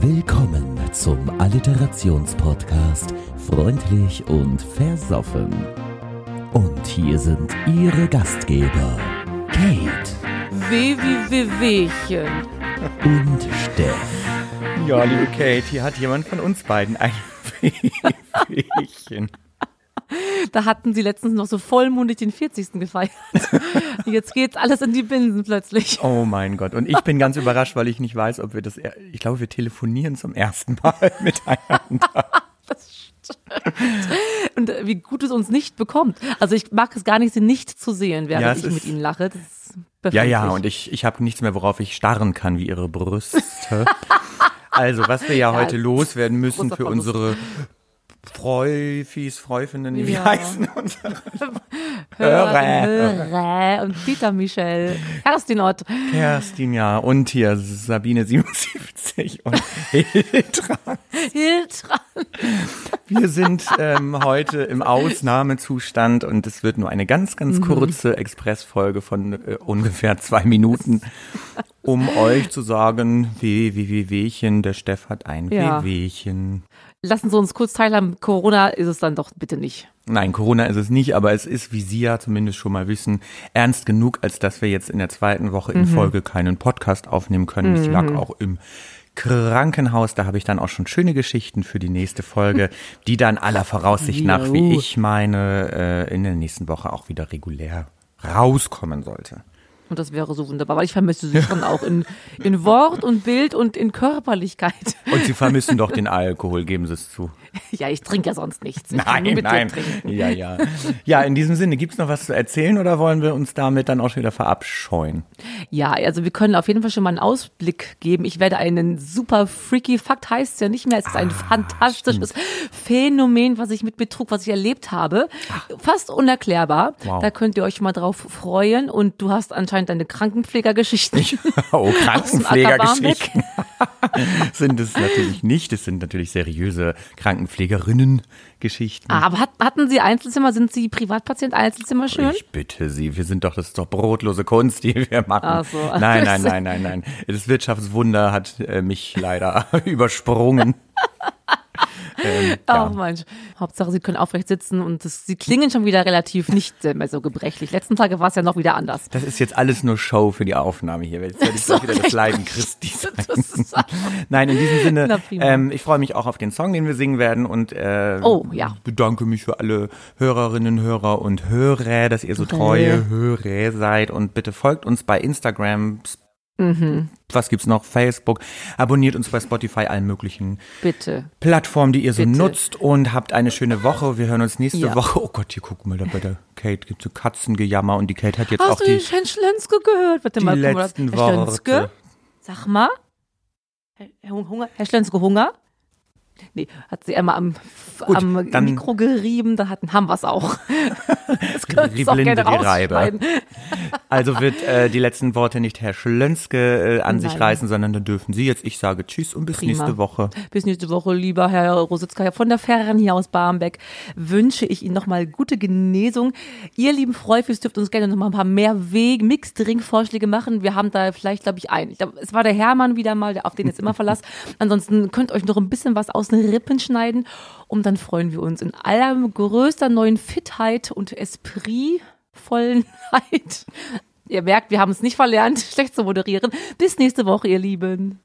Willkommen zum Alliterationspodcast Freundlich und Versoffen. Und hier sind Ihre Gastgeber Kate Weh wie Wehwehchen. und Steff. Ja, liebe Kate, hier hat jemand von uns beiden ein Wehwehchen. Da hatten sie letztens noch so vollmundig den 40. gefeiert. Jetzt geht's alles in die Binsen plötzlich. Oh mein Gott. Und ich bin ganz überrascht, weil ich nicht weiß, ob wir das. Ich glaube, wir telefonieren zum ersten Mal miteinander. Und äh, wie gut es uns nicht bekommt. Also ich mag es gar nicht, sie nicht zu sehen, während Ja, ich mit ihnen lache. Das ist Ja, ja, und ich, ich habe nichts mehr, worauf ich starren kann, wie ihre Brüste. Also, was wir ja heute loswerden müssen für unsere Freufis, Freufinnen, wie Ja. heißen unsere Hörer, Hörer und Dieter Michel, Kerstin Ott. Kerstin, ja, und hier Sabine 77 und Hiltra. Hiltra. Wir sind ähm, heute im Ausnahmezustand und es wird nur eine ganz, ganz kurze Expressfolge von äh, ungefähr zwei Minuten, um euch zu sagen, weh, weh, weh, wehchen, der Steff hat ein Ja. Wehwehchen. Lassen Sie uns kurz teilhaben. Corona ist es dann doch bitte nicht. Nein, Corona ist es nicht, aber es ist, wie Sie ja zumindest schon mal wissen, ernst genug, als dass wir jetzt in der zweiten Woche in Folge keinen Podcast aufnehmen können. Ich lag auch im Krankenhaus, da habe ich dann auch schon schöne Geschichten für die nächste Folge, die dann aller Voraussicht nach, wie ich meine, äh, in der nächsten Woche auch wieder regulär rauskommen sollte. Und das wäre so wunderbar, weil ich vermisse sie schon auch in, in Wort und Bild und in Körperlichkeit. Und Sie vermissen doch den Alkohol, geben Sie es zu. Ja, ich trinke ja sonst nichts. Ich Nein, nein. trinken. Ja, ja. Ja, in diesem Sinne, gibt's noch was zu erzählen oder wollen wir uns damit dann auch schon wieder verabscheuen? Ja, also wir können auf jeden Fall schon mal einen Ausblick geben. Ich werde einen super freaky Fakt heißt es ja nicht mehr. Es ist ein fantastisches Phänomen, was ich mit Betrug, was ich erlebt habe. Fast unerklärbar. Wow. Da könnt ihr euch mal drauf freuen. Und du hast anscheinend deine Krankenpflegergeschichten. Oh, Krankenpflegergeschichten sind es natürlich nicht. Es sind natürlich seriöse Krankenpflegerinnen-Geschichten. Ah, Aber hat, hatten Sie Einzelzimmer? Sind Sie Privatpatient Einzelzimmer schön? Ich bitte Sie, wir sind doch, das ist doch brotlose Kunst, die wir machen. Ach so. Nein, nein, nein, nein, nein. Das Wirtschaftswunder hat äh, mich leider übersprungen. Ähm, Oh ja. Mensch. Hauptsache, Sie können aufrecht sitzen und das, Sie klingen schon wieder relativ nicht mehr so gebrechlich. Letzten Tage war es ja noch wieder anders. Das ist jetzt alles nur Show für die Aufnahme hier. Jetzt werde ich So, wieder das. Leiden Christi sein. Nein, in diesem Sinne, ähm, ich freue mich auch auf den Song, den wir singen werden und äh, Oh, ja. bedanke mich für alle Hörerinnen, Hörer und Hörer, dass ihr so treue Hörer seid und bitte folgt uns bei Instagram, Mhm. was gibt's noch, Facebook, abonniert uns bei Spotify, allen möglichen bitte. Plattformen, die ihr so Bitte. nutzt und habt eine schöne Woche. Wir hören uns nächste Ja. Woche. Oh Gott, hier guck mal, da bei der Kate gibt's so Katzengejammer und die Kate hat jetzt Hast auch du die, Herrn Schlenske gehört? Warte die mal, letzten Herr Schlenske? Sag mal. Herr, Hunger? Herr Schlenske Hunger? Nee, hat sie einmal am, Gut, am dann- Mikro gerieben, da hatten, haben wir es auch. Das können Sie auch gerne die Reibe. rausschneiden. Also wird äh, die letzten Worte nicht Herr Schlönske äh, an sich Nein. reißen, sondern dann dürfen Sie jetzt. Ich sage Tschüss und bis Prima. nächste Woche. Bis nächste Woche, lieber Herr Rositzka von der Ferren hier aus Barmbek, wünsche ich Ihnen nochmal gute Genesung. Ihr lieben Freufis dürft uns gerne nochmal ein paar mehr Weg Mixed-Drink-Vorschläge machen. Wir haben da vielleicht, glaube ich, einen. Ich glaub, es war der Hermann wieder mal, der auf den jetzt immer verlasst. Ansonsten könnt ihr euch noch ein bisschen was aus den Rippen schneiden. Und dann freuen wir uns in allergrößter neuen Fitheit und Espritvollenheit. Ihr merkt, wir haben es nicht verlernt, schlecht zu moderieren. Bis nächste Woche, ihr Lieben.